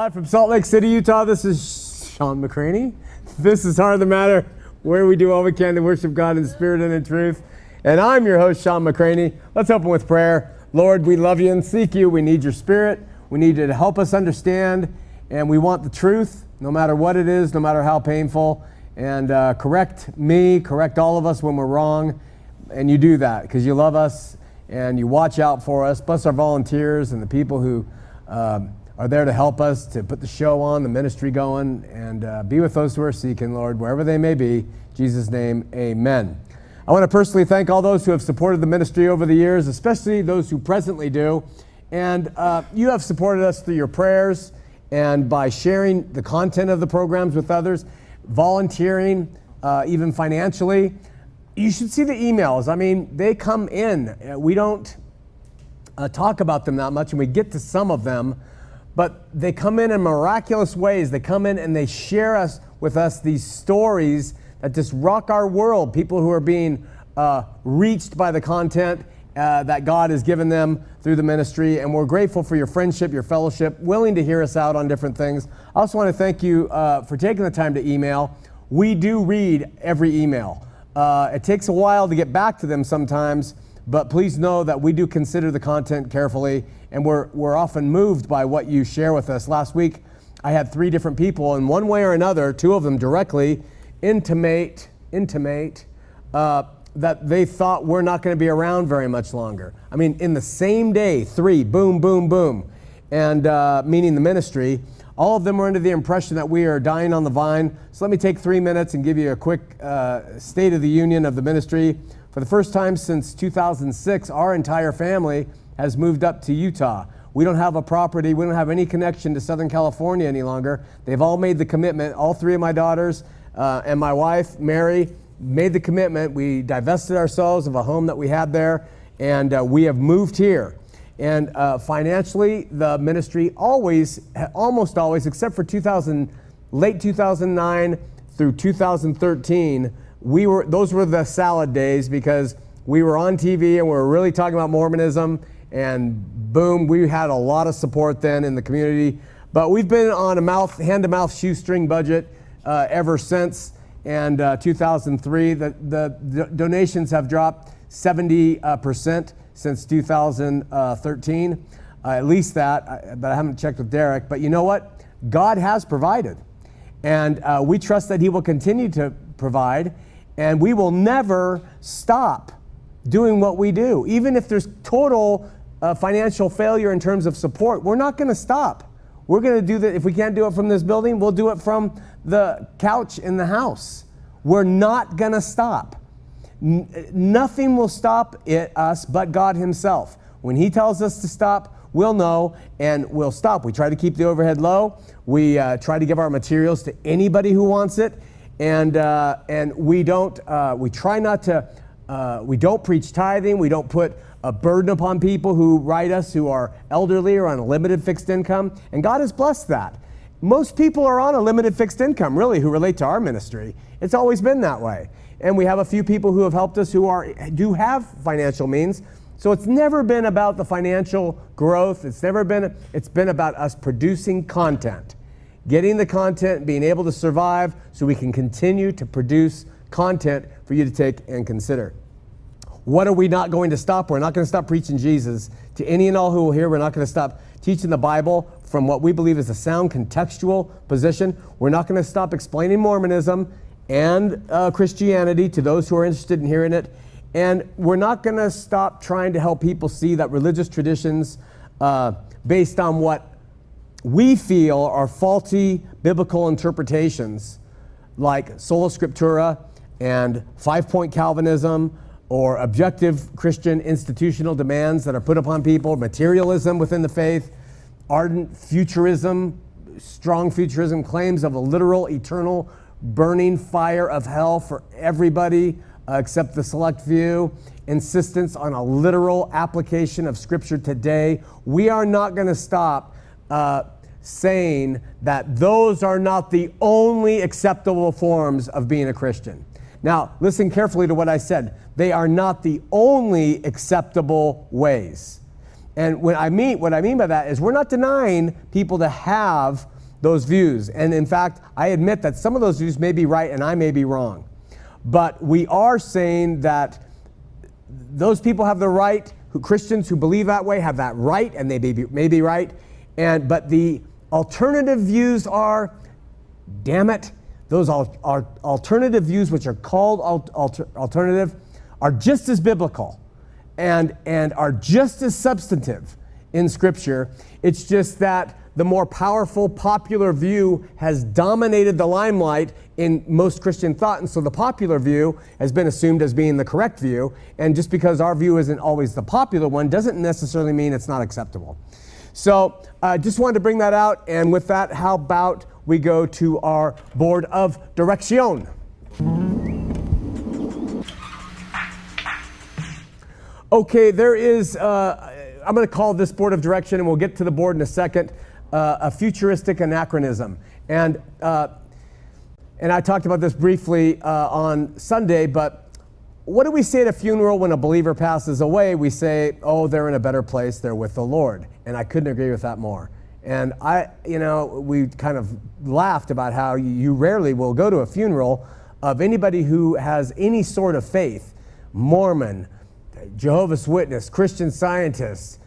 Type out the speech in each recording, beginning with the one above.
Live from Salt Lake City, Utah, this is Shawn McCraney. This is Heart of the Matter, where we do all we can to worship God in spirit and in truth. And I'm your host, Shawn McCraney. Let's open with prayer. Lord, we love you and seek you. We need your spirit. We need you to help us understand, and we want the truth, no matter what it is, no matter how painful. And uh, correct me, correct all of us when we're wrong. And you do that because you love us and you watch out for us. Bless our volunteers and the people who. Um, are there to help us to put the show on, the ministry going, and uh, be with those who are seeking, Lord, wherever they may be. In Jesus' name, amen. I want to personally thank all those who have supported the ministry over the years, especially those who presently do. And uh, you have supported us through your prayers and by sharing the content of the programs with others, volunteering, uh, even financially. You should see the emails. I mean, they come in. We don't uh, talk about them that much, and we get to some of them but they come in in miraculous ways. They come in and they share us with us these stories that just rock our world. People who are being uh, reached by the content uh, that God has given them through the ministry. And we're grateful for your friendship, your fellowship, willing to hear us out on different things. I also want to thank you uh, for taking the time to email. We do read every email. Uh, it takes a while to get back to them sometimes, but please know that we do consider the content carefully and we're, we're often moved by what you share with us. Last week, I had three different people, in one way or another, two of them directly intimate, intimate uh, that they thought we're not going to be around very much longer. I mean, in the same day, three, boom, boom, boom, and uh, meaning the ministry. All of them were under the impression that we are dying on the vine. So let me take three minutes and give you a quick uh, state of the union of the ministry. For the first time since 2006, our entire family has moved up to Utah. We don't have a property, we don't have any connection to Southern California any longer. They've all made the commitment. All three of my daughters uh, and my wife, Mary, made the commitment. We divested ourselves of a home that we had there, and uh, we have moved here. And uh, financially, the ministry always, almost always, except for 2000, late 2009 through 2013, we were those were the salad days because we were on TV and we were really talking about Mormonism and boom, we had a lot of support then in the community. But we've been on a mouth, hand-to-mouth shoestring budget uh, ever since. And uh, 2003, the, the, the, donations have dropped 70 uh, percent since 2013. Uh, at least that, but I haven't checked with Derek. But you know what? God has provided, and uh, we trust that He will continue to provide, and we will never stop doing what we do, even if there's total uh, financial failure in terms of support, we're not going to stop. We're going to do that. If we can't do it from this building, we'll do it from the couch in the house. We're not going to stop. N- nothing will stop it, us but God Himself. When He tells us to stop, we'll know and we'll stop. We try to keep the overhead low. We uh, try to give our materials to anybody who wants it. And, uh, and we don't, uh, we try not to, uh, we don't preach tithing. We don't put a burden upon people who write us who are elderly or on a limited fixed income, and God has blessed that. Most people are on a limited fixed income, really, who relate to our ministry. It's always been that way. And we have a few people who have helped us who are do have financial means. So it's never been about the financial growth. It's never been it's been about us producing content. Getting the content, being able to survive so we can continue to produce content for you to take and consider. What are we not going to stop? We're not going to stop preaching Jesus. To any and all who will hear, we're not going to stop teaching the Bible from what we believe is a sound contextual position. We're not going to stop explaining Mormonism and uh, Christianity to those who are interested in hearing it. And we're not going to stop trying to help people see that religious traditions, uh, based on what we feel are faulty biblical interpretations, like sola scriptura and five point Calvinism, or objective Christian institutional demands that are put upon people, materialism within the faith, ardent futurism, strong futurism, claims of a literal, eternal, burning fire of hell for everybody uh, except the select few, insistence on a literal application of Scripture today. We are not going to stop. Uh, saying that those are not the only acceptable forms of being a Christian. Now, listen carefully to what I said. They are not the only acceptable ways. And when I mean what I mean by that is we're not denying people to have those views. And in fact, I admit that some of those views may be right and I may be wrong. But we are saying that those people have the right, who, Christians who believe that way have that right, and they may be, may be right. And, but the alternative views are, damn it, those al- alternative views, which are called alter- alternative, are just as biblical and, and are just as substantive in Scripture. It's just that the more powerful, popular view has dominated the limelight in most Christian thought. And so the popular view has been assumed as being the correct view. And just because our view isn't always the popular one doesn't necessarily mean it's not acceptable. So I uh, just wanted to bring that out. And with that, how about we go to our board of direction? Okay, there is, uh, I'm going to call this board of direction, and we'll get to the board in a second, uh, a futuristic anachronism. And uh, and I talked about this briefly uh, on Sunday, but what do we say at a funeral when a believer passes away? We say, oh, they're in a better place, they're with the Lord. And I couldn't agree with that more. And I, you know, we kind of laughed about how you rarely will go to a funeral of anybody who has any sort of faith Mormon, Jehovah's Witness, Christian Scientist,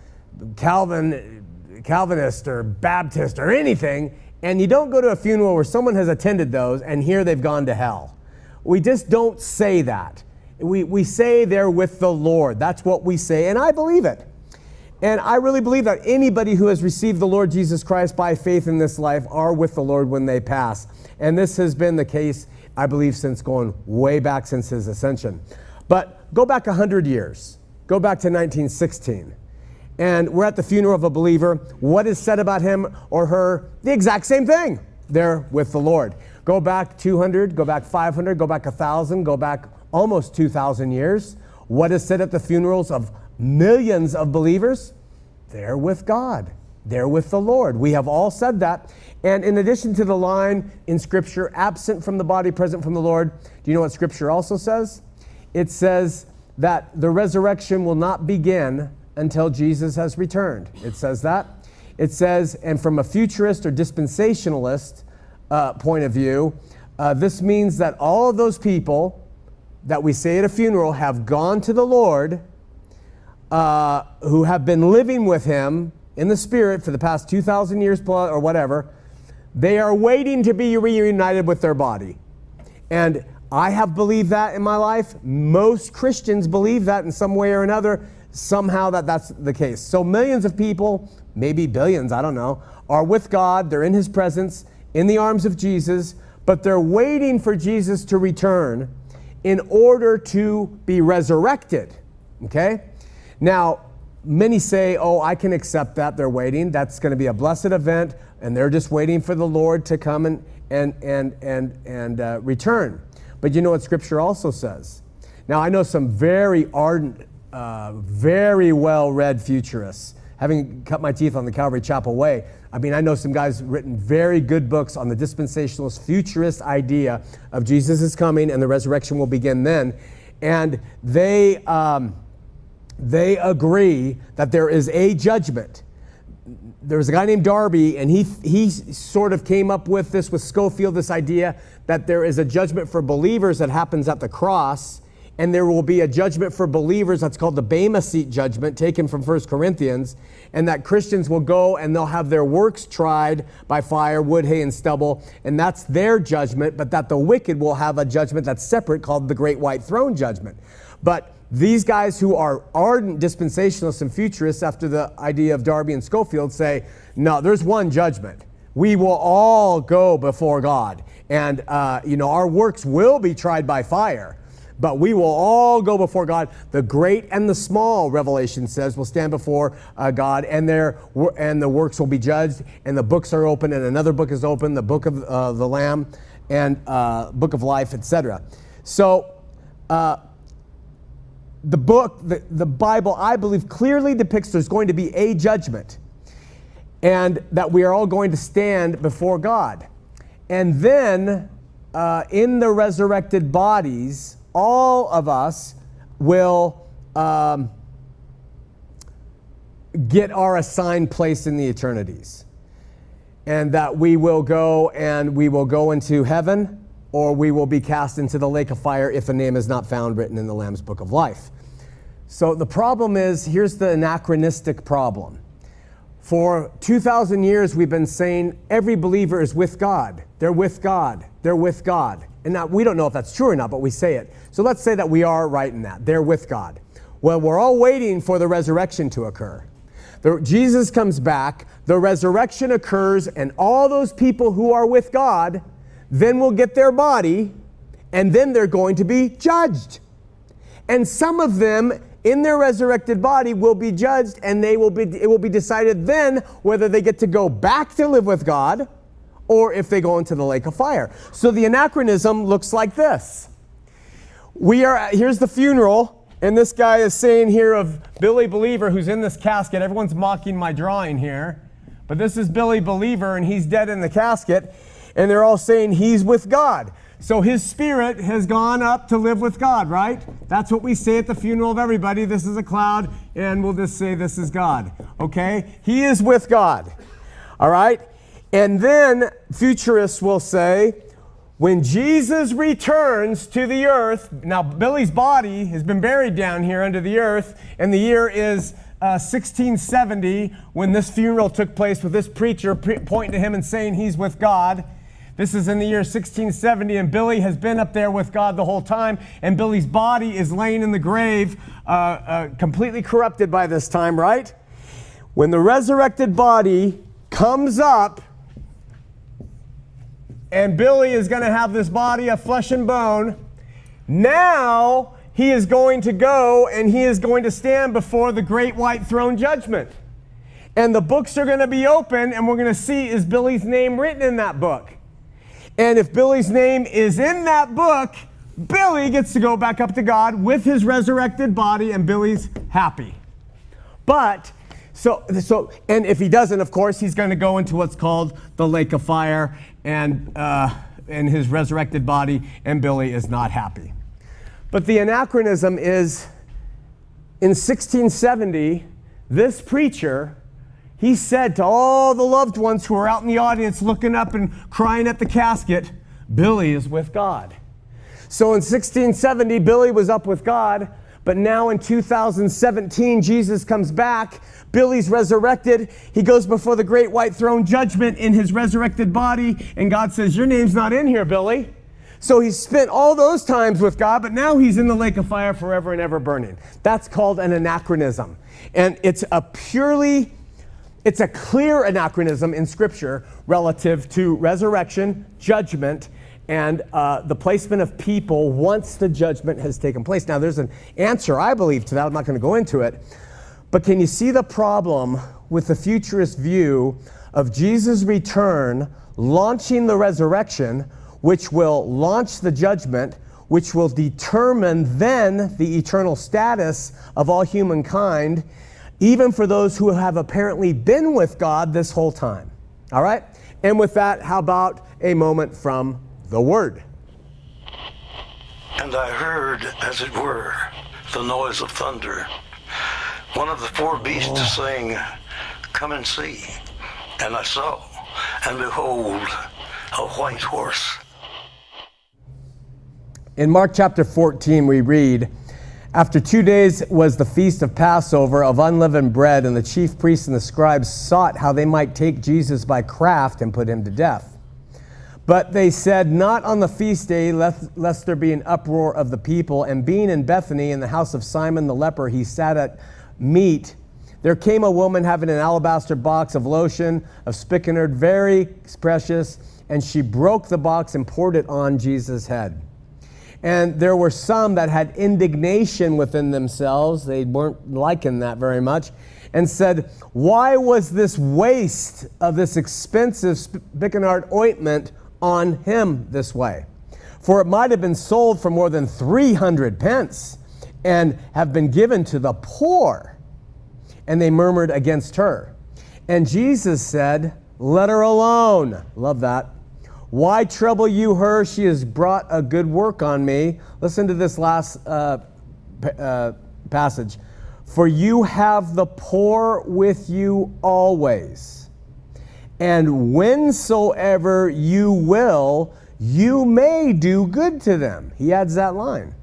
Calvin, Calvinist, or Baptist, or anything and you don't go to a funeral where someone has attended those and here they've gone to hell. We just don't say that. We, we say they're with the Lord. That's what we say, and I believe it. And I really believe that anybody who has received the Lord Jesus Christ by faith in this life are with the Lord when they pass. And this has been the case, I believe, since going way back since his ascension. But go back 100 years, go back to 1916 and we're at the funeral of a believer, what is said about him or her? The exact same thing. They're with the Lord. Go back 200, go back 500, go back 1,000, go back almost 2,000 years. What is said at the funerals of millions of believers? They're with God. They're with the Lord. We have all said that. And in addition to the line in Scripture, absent from the body, present from the Lord, do you know what Scripture also says? It says that the resurrection will not begin until Jesus has returned. It says that. It says, and from a futurist or dispensationalist uh, point of view, uh, this means that all of those people that we say at a funeral have gone to the Lord, uh, who have been living with Him in the Spirit for the past 2,000 years plus, or whatever. They are waiting to be reunited with their body. And I have believed that in my life. Most Christians believe that in some way or another somehow that that's the case. So millions of people, maybe billions, I don't know, are with God, they're in his presence, in the arms of Jesus, but they're waiting for Jesus to return in order to be resurrected. Okay? Now, many say, oh, I can accept that. They're waiting. That's going to be a blessed event, and they're just waiting for the Lord to come and, and, and, and, and uh, return. But you know what Scripture also says? Now, I know some very ardent uh, very well read futurists. Having cut my teeth on the Calvary Chapel Way, I mean, I know some guys written very good books on the dispensationalist futurist idea of Jesus is coming and the resurrection will begin then. And they, um, they agree that there is a judgment. There was a guy named Darby, and he, he sort of came up with this with Scofield this idea that there is a judgment for believers that happens at the cross and there will be a judgment for believers that's called the Bema seat judgment taken from 1 Corinthians, and that Christians will go and they'll have their works tried by fire, wood, hay, and stubble, and that's their judgment, but that the wicked will have a judgment that's separate called the Great White Throne judgment. But these guys who are ardent dispensationalists and futurists after the idea of Darby and Scofield say, no, there's one judgment. We will all go before God, and uh, you know our works will be tried by fire but we will all go before God. The great and the small, Revelation says, will stand before uh, God, and their and the works will be judged, and the books are open, and another book is open, the book of uh, the Lamb, and uh, book of life, etc. So. Uh, the book, the, the Bible, I believe, clearly depicts there's going to be a judgment and that we are all going to stand before God. And then uh, in the resurrected bodies, all of us will um, get our assigned place in the eternities. and that we will go and we will go into heaven or we will be cast into the lake of fire if a name is not found written in the Lamb's book of life. So the problem is here's the anachronistic problem. For 2,000 years, we've been saying every believer is with God. They're with God. They're with God. And now, we don't know if that's true or not, but we say it. So let's say that we are right in that. They're with God. Well, we're all waiting for the resurrection to occur. The, Jesus comes back, the resurrection occurs, and all those people who are with God then will get their body, and then they're going to be judged. And some of them in their resurrected body will be judged, and they will be, it will be decided then whether they get to go back to live with God or if they go into the lake of fire. So the anachronism looks like this. We are here's the funeral and this guy is saying here of Billy Believer, who's in this casket. Everyone's mocking my drawing here. But this is Billy Believer, and he's dead in the casket. And they're all saying he's with God. So his spirit has gone up to live with God, right? That's what we say at the funeral of everybody. This is a cloud, and we'll just say this is God. Okay? He is with God. All right? And then futurists will say, when Jesus returns to the earth, now Billy's body has been buried down here under the earth, and the year is uh, 1670 when this funeral took place with this preacher pre- pointing to him and saying he's with God. This is in the year 1670, and Billy has been up there with God the whole time, and Billy's body is laying in the grave, uh, uh, completely corrupted by this time, right? When the resurrected body comes up, and Billy is going to have this body of flesh and bone. Now he is going to go and he is going to stand before the great white throne judgment. And the books are going to be open, and we're going to see is Billy's name written in that book. And if Billy's name is in that book, Billy gets to go back up to God with his resurrected body, and Billy's happy. But so, so, and if he doesn't, of course, he's going to go into what's called the lake of fire, and uh, in his resurrected body, and Billy is not happy. But the anachronism is, in 1670, this preacher, he said to all the loved ones who were out in the audience looking up and crying at the casket, Billy is with God. So in 1670, Billy was up with God, but now in 2017, Jesus comes back Billy's resurrected. He goes before the great white throne judgment in his resurrected body, and God says, Your name's not in here, Billy. So he spent all those times with God, but now he's in the lake of fire forever and ever burning. That's called an anachronism. And it's a purely, it's a clear anachronism in Scripture relative to resurrection, judgment, and uh, the placement of people once the judgment has taken place. Now, there's an answer, I believe, to that. I'm not going to go into it. But can you see the problem with the futurist view of Jesus' return launching the resurrection, which will launch the judgment, which will determine then the eternal status of all humankind, even for those who have apparently been with God this whole time? All right? And with that, how about a moment from the Word? And I heard, as it were, the noise of thunder one of the four beasts oh. saying, Come and see. And I saw, and behold, a white horse. In Mark chapter 14, we read, After two days was the feast of Passover of unleavened bread, and the chief priests and the scribes sought how they might take Jesus by craft and put him to death. But they said, Not on the feast day, lest, lest there be an uproar of the people. And being in Bethany in the house of Simon the leper, he sat at meat, there came a woman having an alabaster box of lotion of spikenard, very precious, and she broke the box and poured it on Jesus' head. And there were some that had indignation within themselves, they weren't liking that very much, and said, Why was this waste of this expensive spikenard ointment on him this way? For it might have been sold for more than 300 pence and have been given to the poor. And they murmured against her. And Jesus said, Let her alone. Love that. Why trouble you her? She has brought a good work on me. Listen to this last uh, uh, passage. For you have the poor with you always, And whensoever you will, you may do good to them. He adds that line.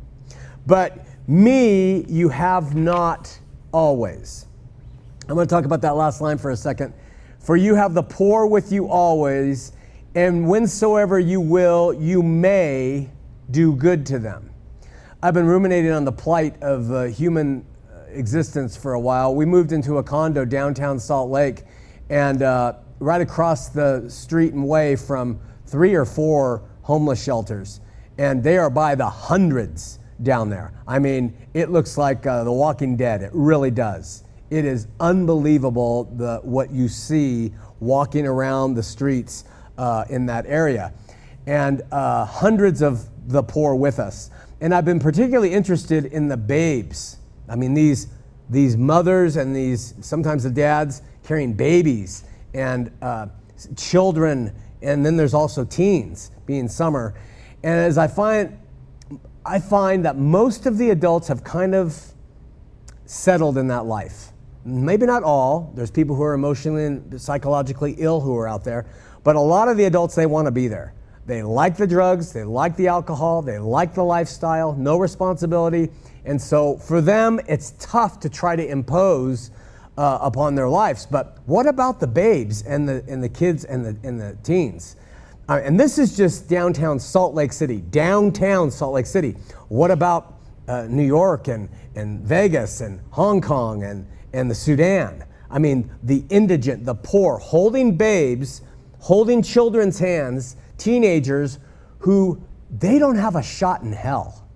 But me you have not always. I'm going to talk about that last line for a second. For you have the poor with you always, and whensoever you will, you may do good to them. I've been ruminating on the plight of uh, human uh, existence for a while. We moved into a condo downtown Salt Lake, and uh, right across the street and way from three or four homeless shelters, and they are by the hundreds down there. I mean, it looks like uh, The Walking Dead. It really does. It is unbelievable the, what you see walking around the streets uh, in that area. And uh, hundreds of the poor with us. And I've been particularly interested in the babes. I mean, these, these mothers and these, sometimes the dads carrying babies and uh, children, and then there's also teens being summer. And as I find, I find that most of the adults have kind of settled in that life. Maybe not all. There's people who are emotionally and psychologically ill who are out there, but a lot of the adults, they want to be there. They like the drugs, they like the alcohol, they like the lifestyle, no responsibility. And so for them, it's tough to try to impose uh, upon their lives. But what about the babes and the, and the kids and the, and the teens? Uh, and this is just downtown Salt Lake City, downtown Salt Lake City. What about uh, New York and, and Vegas and Hong Kong and, and the Sudan? I mean, the indigent, the poor, holding babes, holding children's hands, teenagers who they don't have a shot in hell.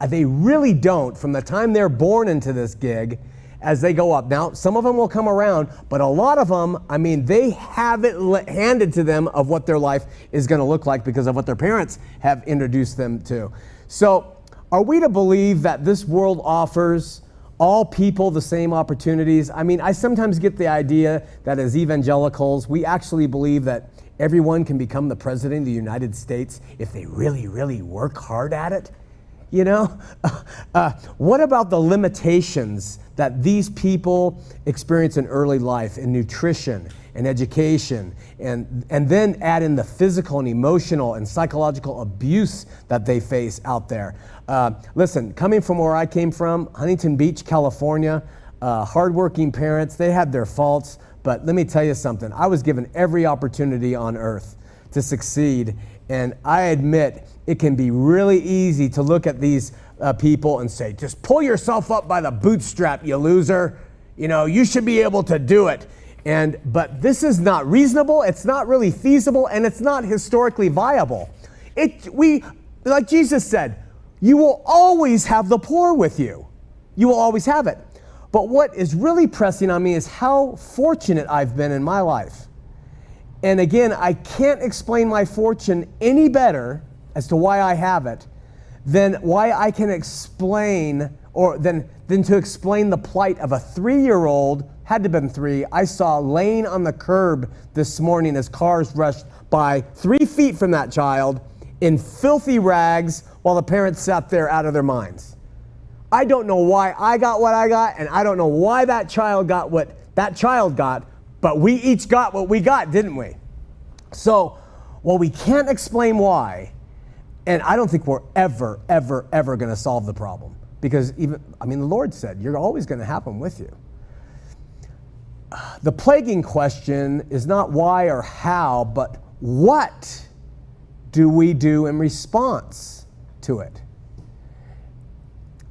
Uh, they really don't from the time they're born into this gig as they go up. Now, some of them will come around, but a lot of them, I mean, they have it handed to them of what their life is going to look like because of what their parents have introduced them to. So, are we to believe that this world offers all people the same opportunities? I mean, I sometimes get the idea that as evangelicals, we actually believe that everyone can become the president of the United States if they really, really work hard at it. You know, uh, what about the limitations that these people experience in early life in nutrition and education, and, and then add in the physical and emotional and psychological abuse that they face out there? Uh, listen, coming from where I came from, Huntington Beach, California, uh, hardworking parents, they had their faults, but let me tell you something. I was given every opportunity on earth to succeed, and I admit it can be really easy to look at these uh, people and say, just pull yourself up by the bootstrap, you loser. You know, you should be able to do it. And but this is not reasonable, it's not really feasible, and it's not historically viable. It we like Jesus said, you will always have the poor with you. You will always have it. But what is really pressing on me is how fortunate I've been in my life. And again, I can't explain my fortune any better as to why I have it then why I can explain or then, than to explain the plight of a three year old, had to have been three, I saw laying on the curb this morning as cars rushed by three feet from that child in filthy rags while the parents sat there out of their minds. I don't know why I got what I got, and I don't know why that child got what that child got, but we each got what we got, didn't we? So, well, we can't explain why, and I don't think we're ever, ever, ever going to solve the problem. Because even, I mean, the Lord said, you're always going to have them with you. The plaguing question is not why or how, but what do we do in response to it?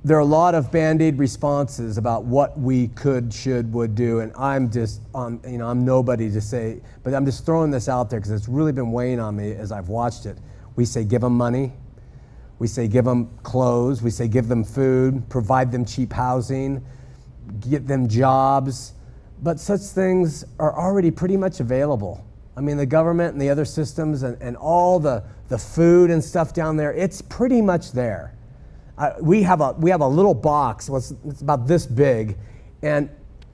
There are a lot of band-aid responses about what we could, should, would do, and I'm just, um, you know, I'm nobody to say, but I'm just throwing this out there because it's really been weighing on me as I've watched it. We say give them money. We say give them clothes. We say give them food, provide them cheap housing, get them jobs. But such things are already pretty much available. I mean, the government and the other systems and, and all the, the food and stuff down there, it's pretty much there. Uh, we, have a, we have a little box, it's, it's about this big, and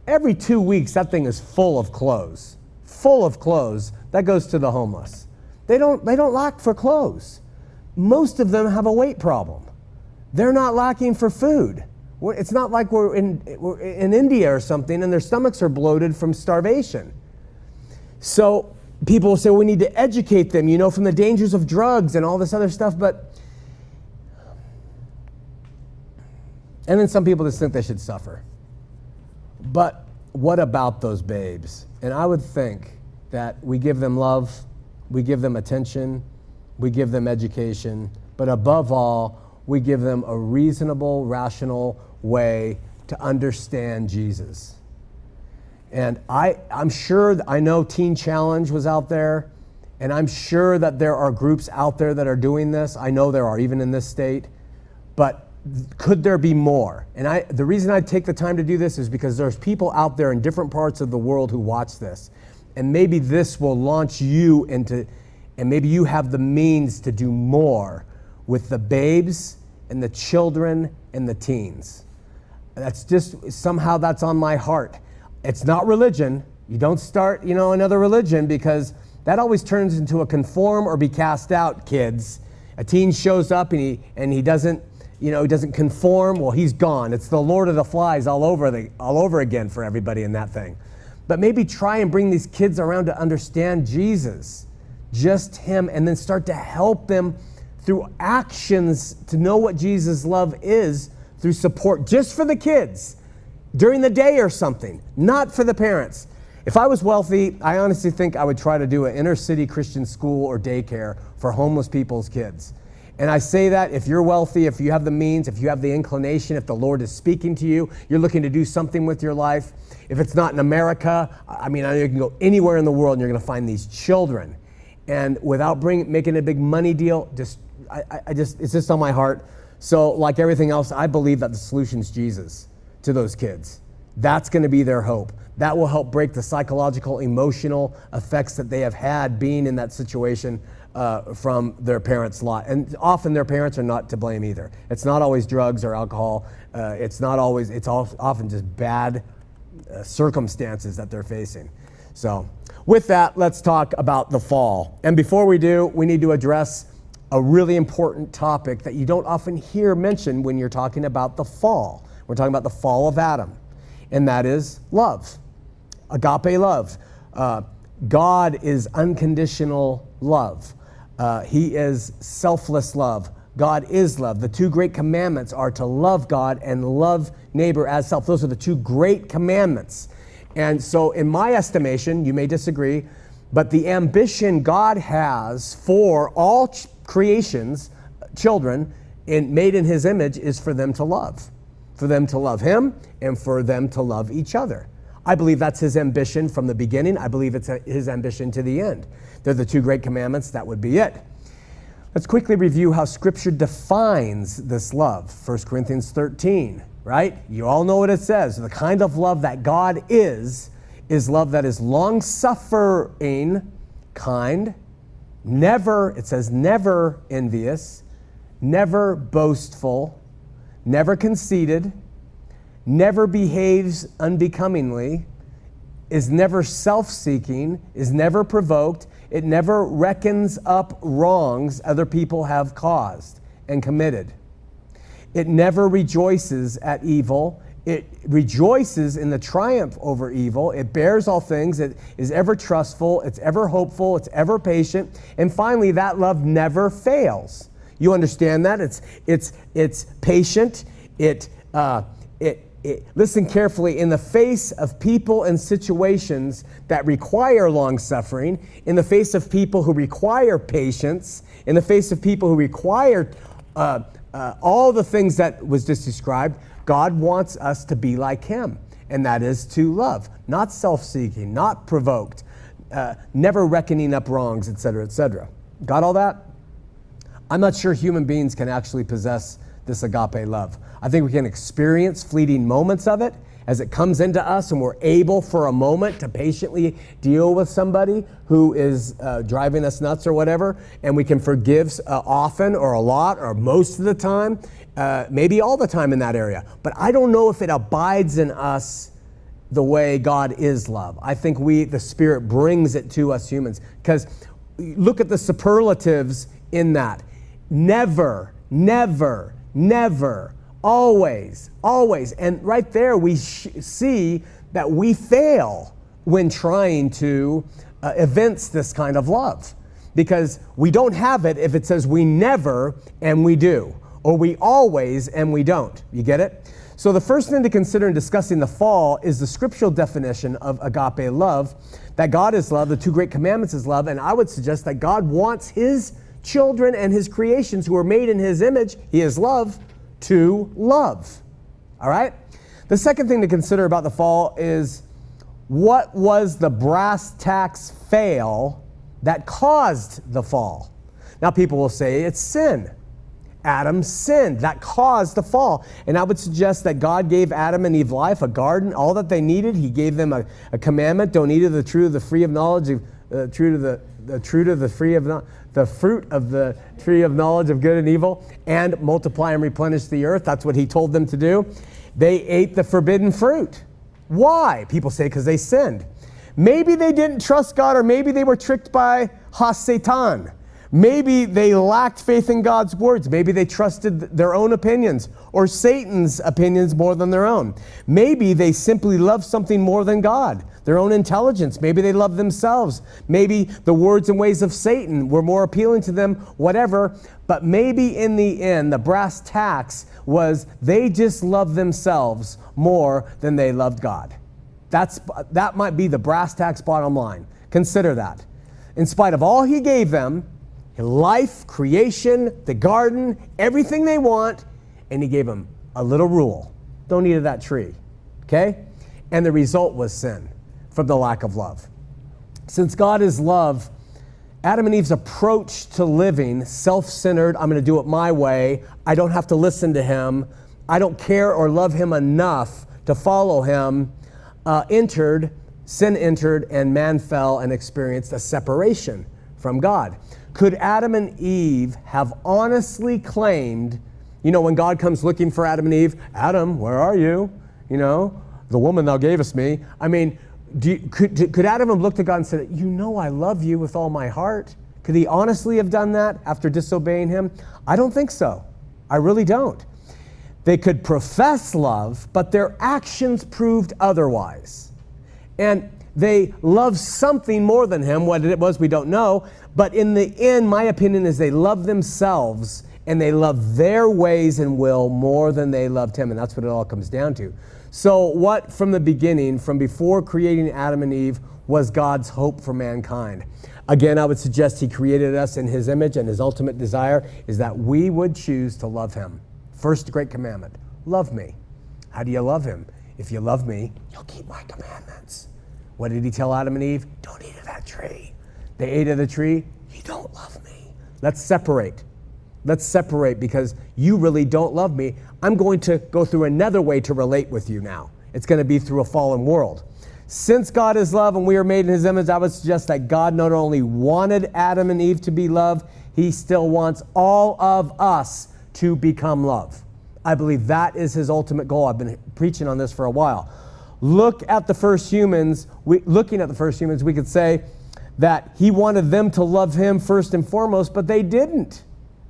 every two weeks that thing is full of clothes. Full of clothes that goes to the homeless. They don't, they don't lack for clothes. Most of them have a weight problem. They're not lacking for food. It's not like we're in, we're in India or something and their stomachs are bloated from starvation. So people say we need to educate them, you know, from the dangers of drugs and all this other stuff, but. And then some people just think they should suffer. But what about those babes? And I would think that we give them love, we give them attention, we give them education, but above all, we give them a reasonable, rational way to understand Jesus. And I, I'm sure, I know Teen Challenge was out there, and I'm sure that there are groups out there that are doing this. I know there are, even in this state. But could there be more? And I, the reason I take the time to do this is because there's people out there in different parts of the world who watch this. And maybe this will launch you into, and maybe you have the means to do more with the babes and the children and the teens. That's just somehow that's on my heart. It's not religion. You don't start, you know, another religion because that always turns into a conform or be cast out kids. A teen shows up and he and he doesn't, you know, he doesn't conform. Well, he's gone. It's the Lord of the Flies all over the all over again for everybody in that thing. But maybe try and bring these kids around to understand Jesus, just him, and then start to help them through actions to know what Jesus' love is through support just for the kids during the day or something, not for the parents. If I was wealthy, I honestly think I would try to do an inner city Christian school or daycare for homeless people's kids. And I say that if you're wealthy, if you have the means, if you have the inclination, if the Lord is speaking to you, you're looking to do something with your life. If it's not in America, I mean, I know you can go anywhere in the world and you're going to find these children. And without bring, making a big money deal, just I, I just it's just on my heart. So, like everything else, I believe that the solution is Jesus to those kids. That's going to be their hope. That will help break the psychological, emotional effects that they have had being in that situation uh, from their parents' lot. And often their parents are not to blame either. It's not always drugs or alcohol. Uh, it's not always. It's all, often just bad uh, circumstances that they're facing. So, with that, let's talk about the fall. And before we do, we need to address a really important topic that you don't often hear mentioned when you're talking about the fall. We're talking about the fall of Adam, and that is love, agape love. Uh, God is unconditional love. Uh, he is selfless love. God is love. The two great commandments are to love God and love neighbor as self. Those are the two great commandments. And so, in my estimation, you may disagree, but the ambition God has for all creations, children, in, made in his image, is for them to love. For them to love him and for them to love each other. I believe that's his ambition from the beginning. I believe it's his ambition to the end. They're the two great commandments. That would be it. Let's quickly review how Scripture defines this love. 1 Corinthians 13, right? You all know what it says. The kind of love that God is, is love that is long suffering, kind, never, it says, never envious, never boastful, never conceited, never behaves unbecomingly, is never self seeking, is never provoked, it never reckons up wrongs other people have caused and committed. It never rejoices at evil, it rejoices in the triumph over evil. It bears all things. It is ever trustful. It's ever hopeful. It's ever patient. And finally, that love never fails. You understand that? It's, it's, it's patient. It, uh, it, it, listen carefully. In the face of people and situations that require long suffering, in the face of people who require patience, in the face of people who require uh, uh, all the things that was just described, God wants us to be like Him, and that is to love, not self seeking, not provoked, uh, never reckoning up wrongs, etc., etc. Got all that? I'm not sure human beings can actually possess this agape love. I think we can experience fleeting moments of it as it comes into us and we're able for a moment to patiently deal with somebody who is uh, driving us nuts or whatever, and we can forgive uh, often or a lot or most of the time, uh, maybe all the time in that area. But I don't know if it abides in us the way God is love. I think we, the Spirit brings it to us humans. Because look at the superlatives in that. Never, never, never, always, always. And right there we sh- see that we fail when trying to uh, evince this kind of love because we don't have it if it says we never and we do, or we always and we don't. You get it? So, the first thing to consider in discussing the fall is the scriptural definition of agape love that God is love, the two great commandments is love, and I would suggest that God wants his children and his creations who are made in his image, he is love, to love. All right? The second thing to consider about the fall is what was the brass tacks fail that caused the fall? Now, people will say it's sin. Adam sinned. That caused the fall. And I would suggest that God gave Adam and Eve life, a garden, all that they needed. He gave them a, a commandment don't eat of the tree of the free of knowledge, of, uh, true to the, the true to the free of the fruit of the tree of knowledge of good and evil, and multiply and replenish the earth. That's what he told them to do. They ate the forbidden fruit. Why? People say because they sinned. Maybe they didn't trust God, or maybe they were tricked by Has Satan. Maybe they lacked faith in God's words. Maybe they trusted their own opinions or Satan's opinions more than their own. Maybe they simply loved something more than God, their own intelligence. Maybe they loved themselves. Maybe the words and ways of Satan were more appealing to them, whatever. But maybe in the end, the brass tacks was they just loved themselves more than they loved God. That's, that might be the brass tacks bottom line. Consider that. In spite of all he gave them, life, creation, the garden, everything they want, and he gave them a little rule don't eat of that tree. Okay? And the result was sin from the lack of love. Since God is love, Adam and Eve's approach to living, self centered, I'm going to do it my way, I don't have to listen to him, I don't care or love him enough to follow him, uh, entered, sin entered, and man fell and experienced a separation from God. Could Adam and Eve have honestly claimed, you know, when God comes looking for Adam and Eve, Adam, where are you? You know, the woman thou gavest me. I mean, you, could, could Adam have looked at God and said, You know, I love you with all my heart? Could he honestly have done that after disobeying him? I don't think so. I really don't. They could profess love, but their actions proved otherwise. And they loved something more than him. What it was, we don't know. But in the end, my opinion is they love themselves and they love their ways and will more than they loved him. And that's what it all comes down to. So, what from the beginning, from before creating Adam and Eve, was God's hope for mankind? Again, I would suggest He created us in His image, and His ultimate desire is that we would choose to love Him. First great commandment love me. How do you love Him? If you love me, you'll keep my commandments. What did He tell Adam and Eve? Don't eat of that tree. They ate of the tree. You don't love me. Let's separate. Let's separate because you really don't love me. I'm going to go through another way to relate with you now. It's going to be through a fallen world. Since God is love and we are made in his image, I would suggest that God not only wanted Adam and Eve to be love, he still wants all of us to become love. I believe that is his ultimate goal. I've been preaching on this for a while. Look at the first humans. We, looking at the first humans, we could say that he wanted them to love him first and foremost, but they didn't.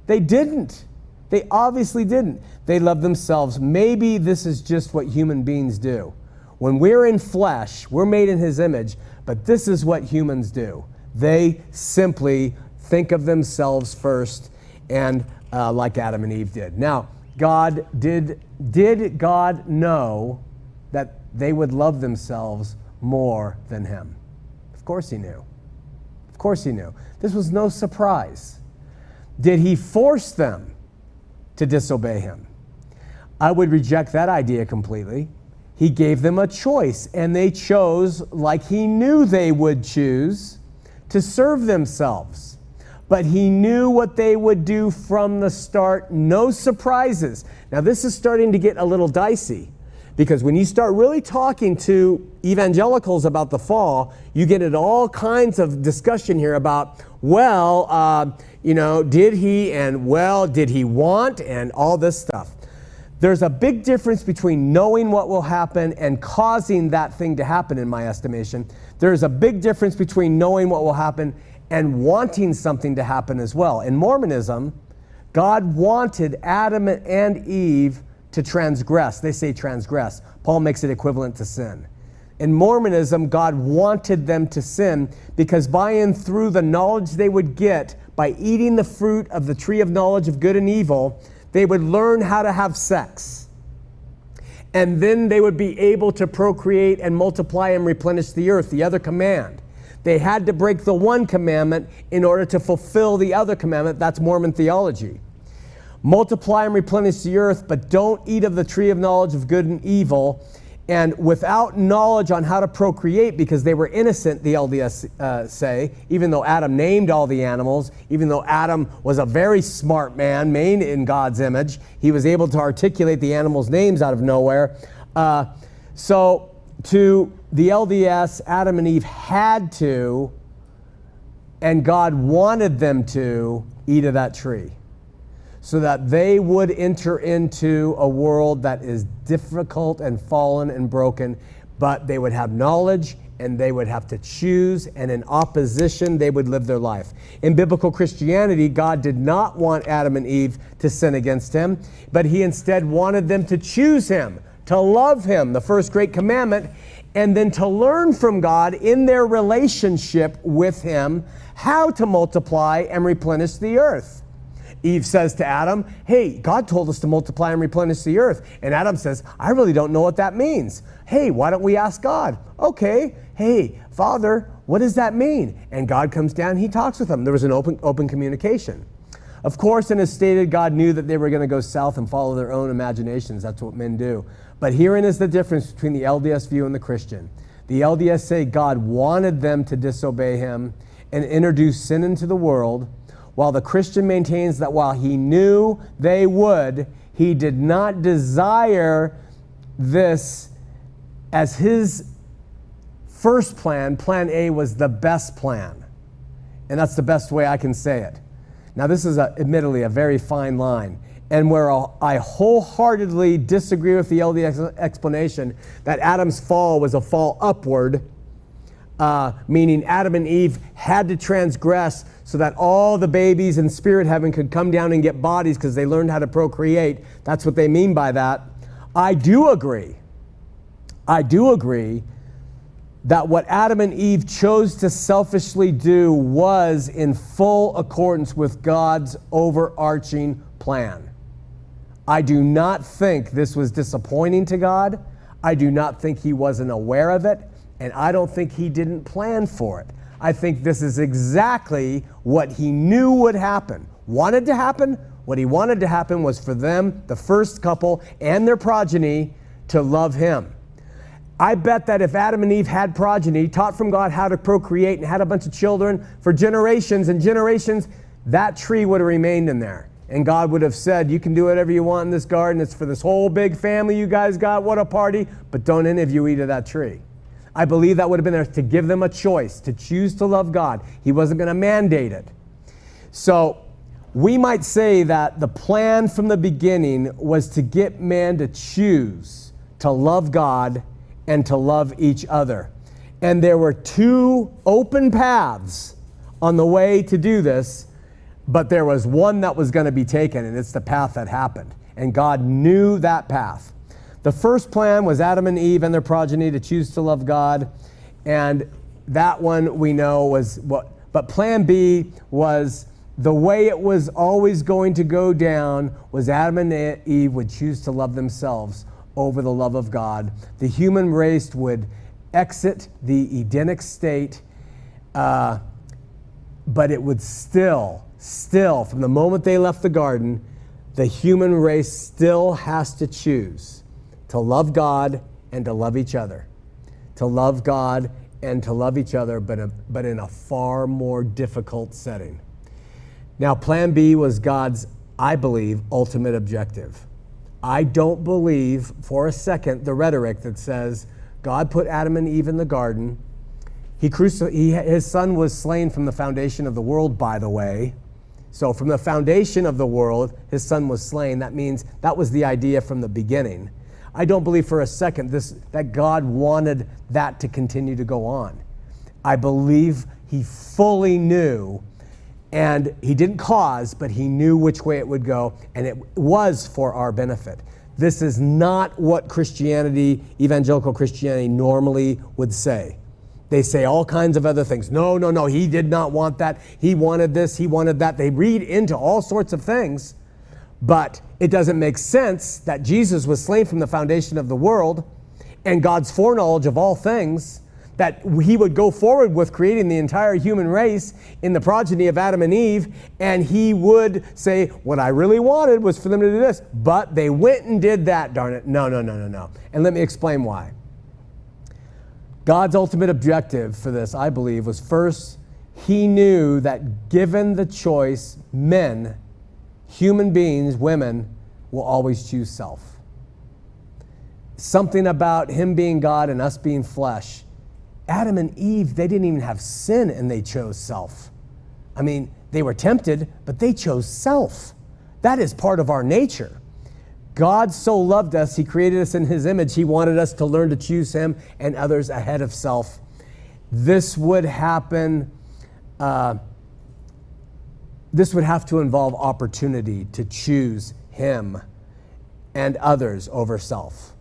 They didn't. They obviously didn't. They loved themselves. Maybe this is just what human beings do. When we're in flesh, we're made in his image, but this is what humans do. They simply think of themselves first, and uh, like Adam and Eve did. Now, God did, did God know that they would love themselves more than him? Of course he knew. Of course he knew. This was no surprise. Did he force them to disobey him? I would reject that idea completely. He gave them a choice, and they chose, like he knew they would choose, to serve themselves. But he knew what they would do from the start, no surprises. Now, this is starting to get a little dicey because when you start really talking to evangelicals about the fall, you get into all kinds of discussion here about, well, uh, you know, did he and well, did he want and all this stuff. There's a big difference between knowing what will happen and causing that thing to happen, in my estimation. There's a big difference between knowing what will happen and wanting something to happen as well. In Mormonism, God wanted Adam and Eve to transgress. They say transgress. Paul makes it equivalent to sin. In Mormonism, God wanted them to sin because by and through the knowledge they would get by eating the fruit of the tree of knowledge of good and evil, they would learn how to have sex. And then they would be able to procreate and multiply and replenish the earth, the other command. They had to break the one commandment in order to fulfill the other commandment. That's Mormon theology. Multiply and replenish the earth, but don't eat of the tree of knowledge of good and evil. And without knowledge on how to procreate, because they were innocent, the LDS uh, say, even though Adam named all the animals, even though Adam was a very smart man, made in God's image, he was able to articulate the animals' names out of nowhere. Uh, so, to the LDS, Adam and Eve had to, and God wanted them to, eat of that tree so that they would enter into a world that is difficult and fallen and broken, but they would have knowledge and they would have to choose, and in opposition, they would live their life. In biblical Christianity, God did not want Adam and Eve to sin against him, but he instead wanted them to choose him, to love him, the first great commandment, and then to learn from God in their relationship with him how to multiply and replenish the earth. Eve says to Adam, Hey, God told us to multiply and replenish the earth. And Adam says, I really don't know what that means. Hey, why don't we ask God? Okay, hey, Father, what does that mean? And God comes down, he talks with them. There was an open, open communication. Of course, in as stated, God knew that they were going to go south and follow their own imaginations. That's what men do. But herein is the difference between the LDS view and the Christian. The LDS say God wanted them to disobey him and introduce sin into the world while the Christian maintains that while he knew they would, he did not desire this as his first plan. Plan A was the best plan. And that's the best way I can say it. Now, this is a, admittedly a very fine line, and where I wholeheartedly disagree with the LDS explanation that Adam's fall was a fall upward, uh, meaning Adam and Eve had to transgress so that all the babies in spirit heaven could come down and get bodies because they learned how to procreate. That's what they mean by that. I do agree. I do agree that what Adam and Eve chose to selfishly do was in full accordance with God's overarching plan. I do not think this was disappointing to God. I do not think he wasn't aware of it, and I don't think he didn't plan for it. I think this is exactly what he knew would happen. Wanted to happen? What he wanted to happen was for them, the first couple, and their progeny to love him. I bet that if Adam and Eve had progeny, taught from God how to procreate, and had a bunch of children for generations and generations, that tree would have remained in there. And God would have said, You can do whatever you want in this garden. It's for this whole big family you guys got. What a party. But don't any of you eat of that tree. I believe that would have been there to give them a choice, to choose to love God. He wasn't going to mandate it. So we might say that the plan from the beginning was to get man to choose to love God and to love each other. And there were two open paths on the way to do this, but there was one that was going to be taken, and it's the path that happened. And God knew that path. The first plan was Adam and Eve and their progeny to choose to love God. And that one we know was what, but plan B was the way it was always going to go down was Adam and Eve would choose to love themselves over the love of God. The human race would exit the Edenic state, uh, but it would still, still, from the moment they left the garden, the human race still has to choose to love God and to love each other. To love God and to love each other, but, a, but in a far more difficult setting. Now, plan B was God's, I believe, ultimate objective. I don't believe for a second the rhetoric that says God put Adam and Eve in the garden. He, cruci- he his son was slain from the foundation of the world, by the way. So, from the foundation of the world, his son was slain. That means that was the idea from the beginning. I don't believe for a second this, that God wanted that to continue to go on. I believe he fully knew, and he didn't cause, but he knew which way it would go, and it was for our benefit. This is not what Christianity, evangelical Christianity, normally would say. They say all kinds of other things. No, no, no, he did not want that. He wanted this, he wanted that. They read into all sorts of things, but it doesn't make sense that Jesus was slain from the foundation of the world and God's foreknowledge of all things that he would go forward with creating the entire human race in the progeny of Adam and Eve, and he would say, What I really wanted was for them to do this. But they went and did that, darn it. No, no, no, no, no. And let me explain why. God's ultimate objective for this, I believe, was first, he knew that given the choice, men, human beings, women, will always choose self. Something about him being God and us being flesh Adam and Eve, they didn't even have sin and they chose self. I mean, they were tempted, but they chose self. That is part of our nature. God so loved us, He created us in His image. He wanted us to learn to choose Him and others ahead of self. This would happen, uh, this would have to involve opportunity to choose Him and others over self.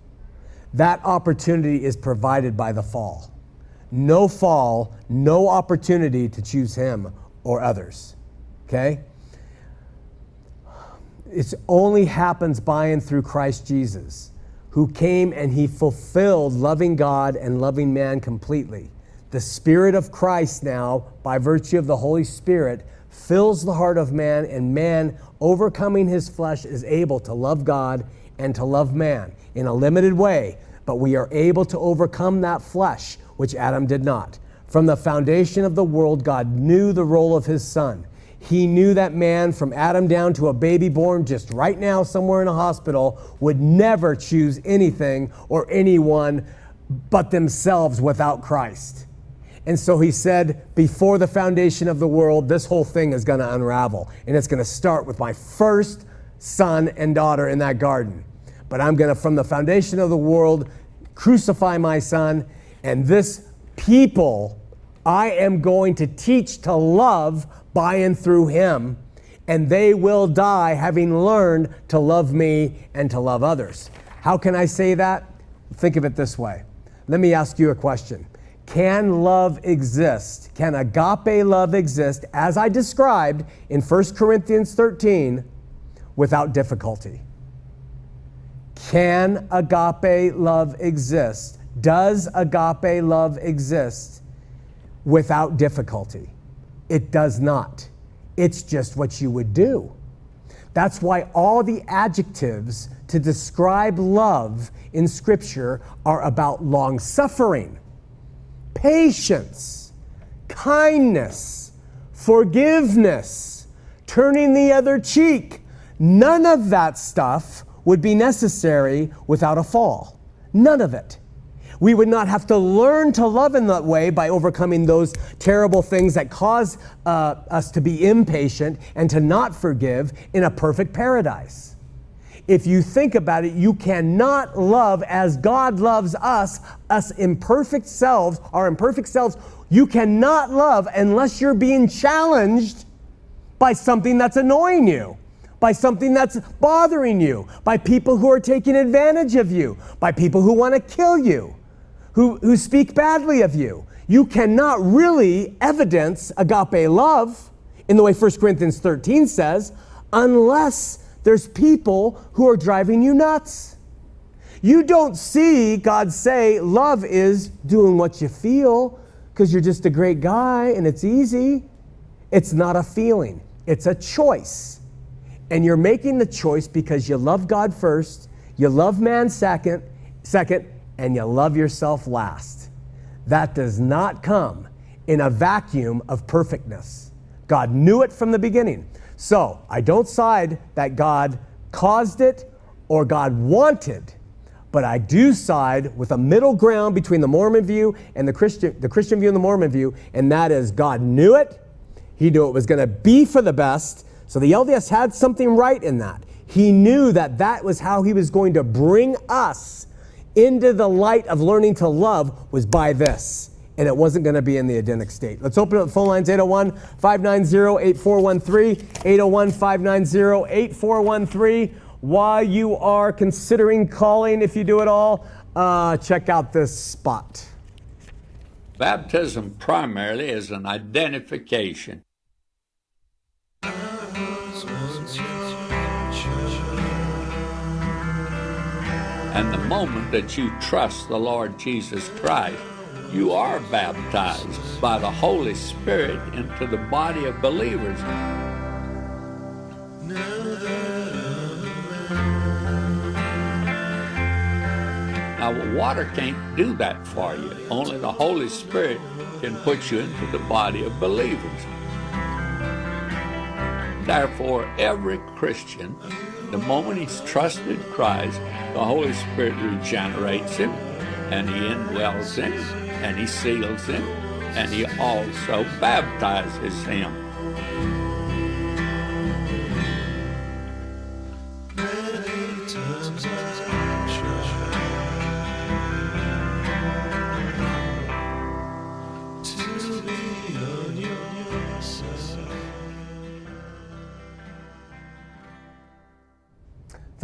That opportunity is provided by the fall no fall, no opportunity to choose him or others. Okay? It only happens by and through Christ Jesus, who came and he fulfilled loving God and loving man completely. The Spirit of Christ now, by virtue of the Holy Spirit, fills the heart of man, and man, overcoming his flesh, is able to love God and to love man in a limited way. But we are able to overcome that flesh which Adam did not. From the foundation of the world, God knew the role of his son. He knew that man, from Adam down to a baby born just right now somewhere in a hospital, would never choose anything or anyone but themselves without Christ. And so he said, before the foundation of the world, this whole thing is going to unravel. And it's going to start with my first son and daughter in that garden. But I'm going to, from the foundation of the world, crucify my son and this people I am going to teach to love by and through him, and they will die having learned to love me and to love others. How can I say that? Think of it this way. Let me ask you a question. Can love exist? Can agape love exist as I described in 1 Corinthians 13 without difficulty? Can agape love exist does agape love exist without difficulty? It does not. It's just what you would do. That's why all the adjectives to describe love in Scripture are about long suffering, patience, kindness, forgiveness, turning the other cheek. None of that stuff would be necessary without a fall. None of it. We would not have to learn to love in that way by overcoming those terrible things that cause uh, us to be impatient and to not forgive in a perfect paradise. If you think about it, you cannot love as God loves us, us imperfect selves, our imperfect selves. You cannot love unless you're being challenged by something that's annoying you by something that's bothering you, by people who are taking advantage of you, by people who want to kill you who, who speak badly of you. You cannot really evidence agape love in the way 1 Corinthians 13 says unless there's people who are driving you nuts. You don't see God say love is doing what you feel because you're just a great guy and it's easy. It's not a feeling, it's a choice. And you're making the choice because you love God first, you love man second, second, and you love yourself last. That does not come in a vacuum of perfectness. God knew it from the beginning. So I don't side that God caused it or God wanted, but I do side with a middle ground between the Mormon view and the Christian, the Christian view and the Mormon view, and that is God knew it. He knew it was going to be for the best. So the LDS had something right in that. He knew that that was how he was going to bring us into the light of learning to love was by this. And it wasn't going to be in the Edenic state. Let's open up the phone lines 801 590 8413. 801 590 8413. while you are considering calling, if you do it all, uh, check out this spot. Baptism primarily is an identification. And the moment that you trust the Lord Jesus Christ, you are baptized by the Holy Spirit into the body of believers. Now, water can't do that for you. Only the Holy Spirit can put you into the body of believers. Therefore, every Christian, the moment he's trusted Christ, the Holy Spirit regenerates him, and he indwells him, and he seals him, and he also baptizes him.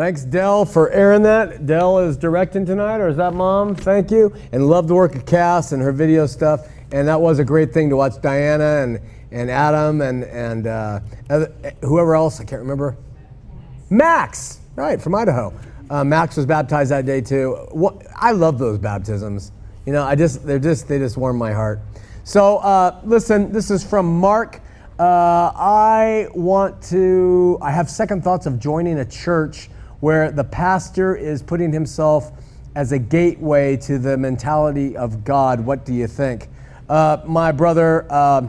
Thanks, Dell, for airing that. Dell is directing tonight, or is that mom? Thank you. And love the work of Cass and her video stuff. And that was a great thing to watch Diana and, and Adam and, and uh, whoever else, I can't remember. Max, right, from Idaho. Uh, Max was baptized that day too. What, I love those baptisms. You know, I just, they're just, they just warm my heart. So uh, listen, this is from Mark. Uh, I want to, I have second thoughts of joining a church where the pastor is putting himself as a gateway to the mentality of God. What do you think? Uh, my brother, uh,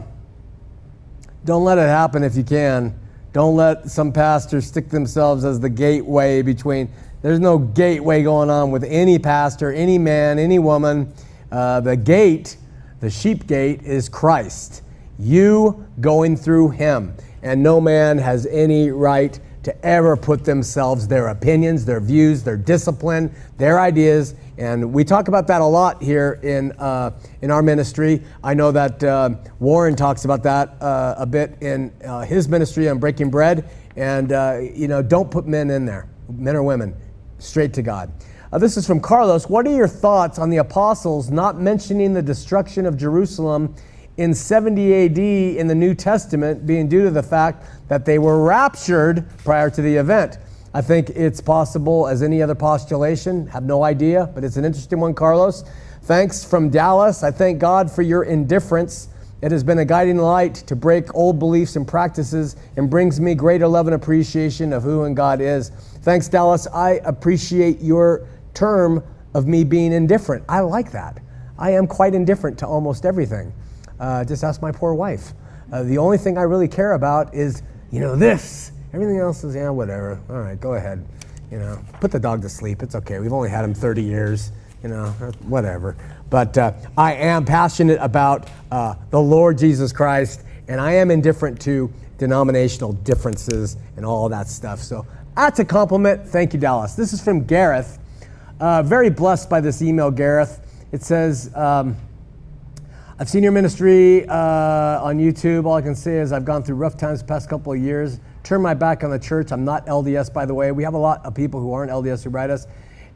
don't let it happen if you can. Don't let some pastors stick themselves as the gateway between. There's no gateway going on with any pastor, any man, any woman. Uh, the gate, the sheep gate, is Christ. You going through him. And no man has any right to ever put themselves, their opinions, their views, their discipline, their ideas. And we talk about that a lot here in, uh, in our ministry. I know that uh, Warren talks about that uh, a bit in uh, his ministry on Breaking Bread. And, uh, you know, don't put men in there, men or women, straight to God. Uh, this is from Carlos. What are your thoughts on the apostles not mentioning the destruction of Jerusalem in 70 AD in the New Testament being due to the fact that they were raptured prior to the event. I think it's possible as any other postulation. Have no idea, but it's an interesting one, Carlos. Thanks from Dallas. I thank God for your indifference. It has been a guiding light to break old beliefs and practices and brings me greater love and appreciation of who and God is. Thanks, Dallas. I appreciate your term of me being indifferent. I like that. I am quite indifferent to almost everything. Uh, just ask my poor wife. Uh, the only thing I really care about is, you know, this. Everything else is, yeah, whatever. All right, go ahead. You know, put the dog to sleep. It's okay. We've only had him 30 years. You know, uh, whatever. But uh, I am passionate about uh, the Lord Jesus Christ, and I am indifferent to denominational differences and all that stuff. So that's a compliment. Thank you, Dallas. This is from Gareth. Uh, very blessed by this email, Gareth. It says, um, I've seen your ministry uh, on YouTube. All I can say is I've gone through rough times the past couple of years. Turned my back on the church. I'm not LDS, by the way. We have a lot of people who aren't LDS who write us.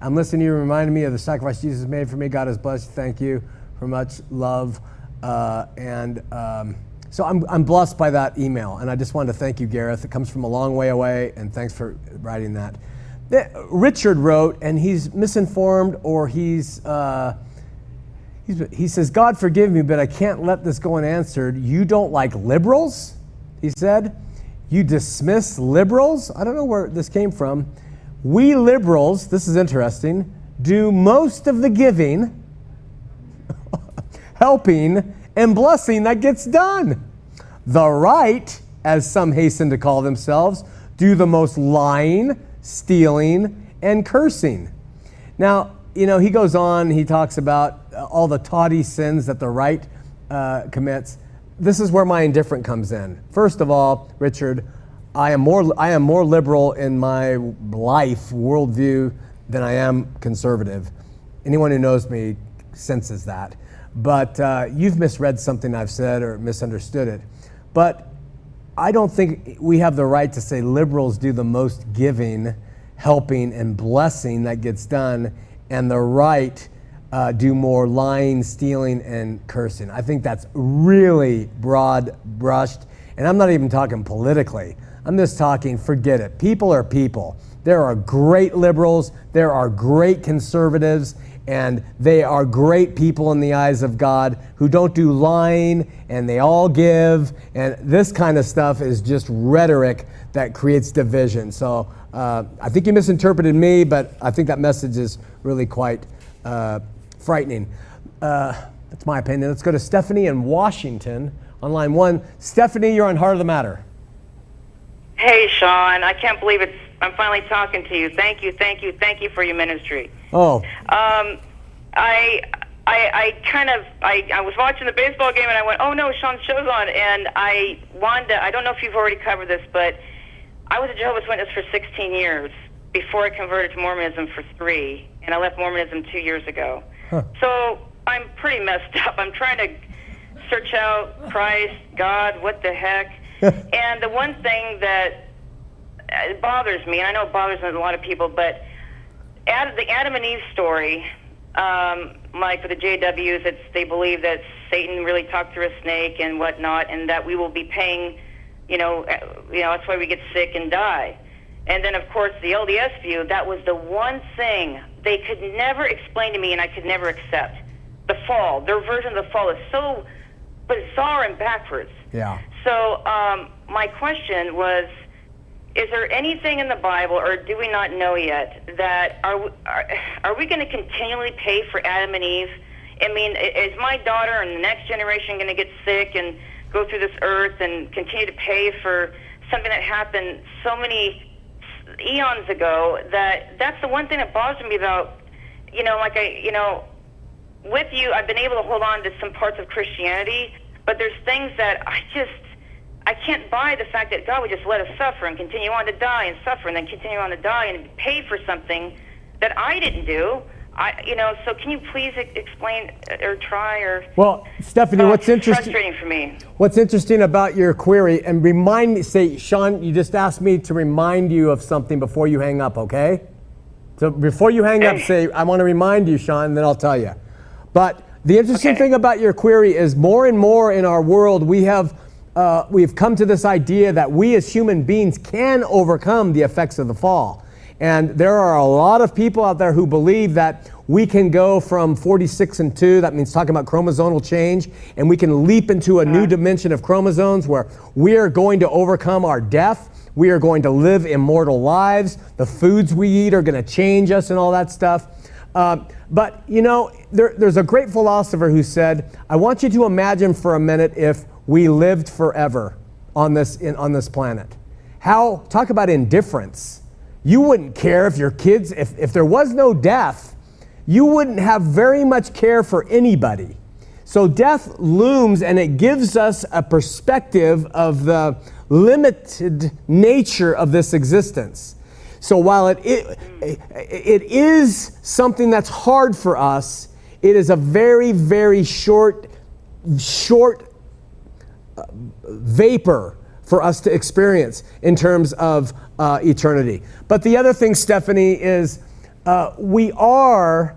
I'm listening to you reminding me of the sacrifice Jesus made for me. God has blessed you. Thank you for much love. Uh, and um, so I'm, I'm blessed by that email. And I just wanted to thank you, Gareth. It comes from a long way away, and thanks for writing that. Richard wrote, and he's misinformed or he's. Uh, he says, God forgive me, but I can't let this go unanswered. You don't like liberals? He said. You dismiss liberals? I don't know where this came from. We liberals, this is interesting, do most of the giving, helping, and blessing that gets done. The right, as some hasten to call themselves, do the most lying, stealing, and cursing. Now, you know, he goes on, he talks about uh, all the tawdy sins that the right uh, commits. This is where my indifferent comes in. First of all, Richard, I am more, I am more liberal in my life worldview than I am conservative. Anyone who knows me senses that. But uh, you've misread something I've said or misunderstood it. But I don't think we have the right to say liberals do the most giving, helping and blessing that gets done, and the right uh, do more lying, stealing, and cursing. I think that's really broad brushed. And I'm not even talking politically. I'm just talking, forget it. People are people. There are great liberals, there are great conservatives, and they are great people in the eyes of God who don't do lying and they all give. And this kind of stuff is just rhetoric that creates division. So uh, I think you misinterpreted me, but I think that message is really quite uh, frightening. Uh, that's my opinion. Let's go to Stephanie in Washington on line one. Stephanie, you're on Heart of the Matter. Hey, Shawn. I can't believe it's. I'm finally talking to you. Thank you, thank you, thank you for your ministry. Oh, Um, I, I, I kind of, I, I was watching the baseball game and I went, oh no, Shawn's show's on, and I wanted to. I don't know if you've already covered this, but I was a Jehovah's Witness for 16 years before I converted to Mormonism for three, and I left Mormonism two years ago. So I'm pretty messed up. I'm trying to search out Christ, God, what the heck. and the one thing that uh, bothers me, and I know it bothers a lot of people, but Ad, the Adam and Eve story, um, like for the JWs, it's they believe that Satan really talked through a snake and whatnot, and that we will be paying, you know, uh, you know that's why we get sick and die. And then of course the LDS view, that was the one thing they could never explain to me, and I could never accept. The fall, their version of the fall is so bizarre and backwards. yeah. So um, my question was: Is there anything in the Bible, or do we not know yet, that are we- are, are we going to continually pay for Adam and Eve? I mean, is my daughter and the next generation going to get sick and go through this earth and continue to pay for something that happened so many eons ago? That that's the one thing that bothers me about, you know, like I, you know, with you, I've been able to hold on to some parts of Christianity, but there's things that I just I can't buy the fact that God would just let us suffer and continue on to die and suffer and then continue on to die and pay for something that I didn't do. I, you know, so can you please explain uh, or try or? Well, Stephanie, Oh, what's interesting? Frustrating for me. What's interesting about your query, and remind me, say, Shawn, you just asked me to remind you of something before you hang up, okay? So before you hang up, say, I want to remind you, Shawn, and then I'll tell you. But the interesting Okay. thing about your query is more and more in our world, we have. Uh, we've come to this idea that we as human beings can overcome the effects of the fall. And there are a lot of people out there who believe that we can go from 46 and 2, that means talking about chromosomal change, and we can leap into a new dimension of chromosomes where we are going to overcome our death. We are going to live immortal lives. The foods we eat are going to change us and all that stuff. Uh, but you know, there, there's a great philosopher who said, I want you to imagine for a minute if we lived forever on this, in, on this planet. How, talk about indifference. You wouldn't care if your kids, if, if there was no death, you wouldn't have very much care for anybody. So death looms and it gives us a perspective of the limited nature of this existence. So while it, it, it is something that's hard for us, it is a very, very short, short uh, vapor for us to experience in terms of uh, eternity. But the other thing, Stephanie, is uh, we are